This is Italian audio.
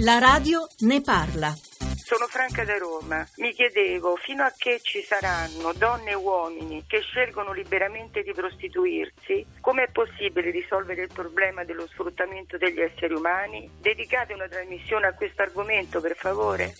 La radio ne parla. Sono Franca da Roma. Mi chiedevo fino a che ci saranno donne e uomini che scelgono liberamente di prostituirsi, come è possibile risolvere il problema dello sfruttamento degli esseri umani? Dedicate una trasmissione a questo argomento, per favore.